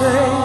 say.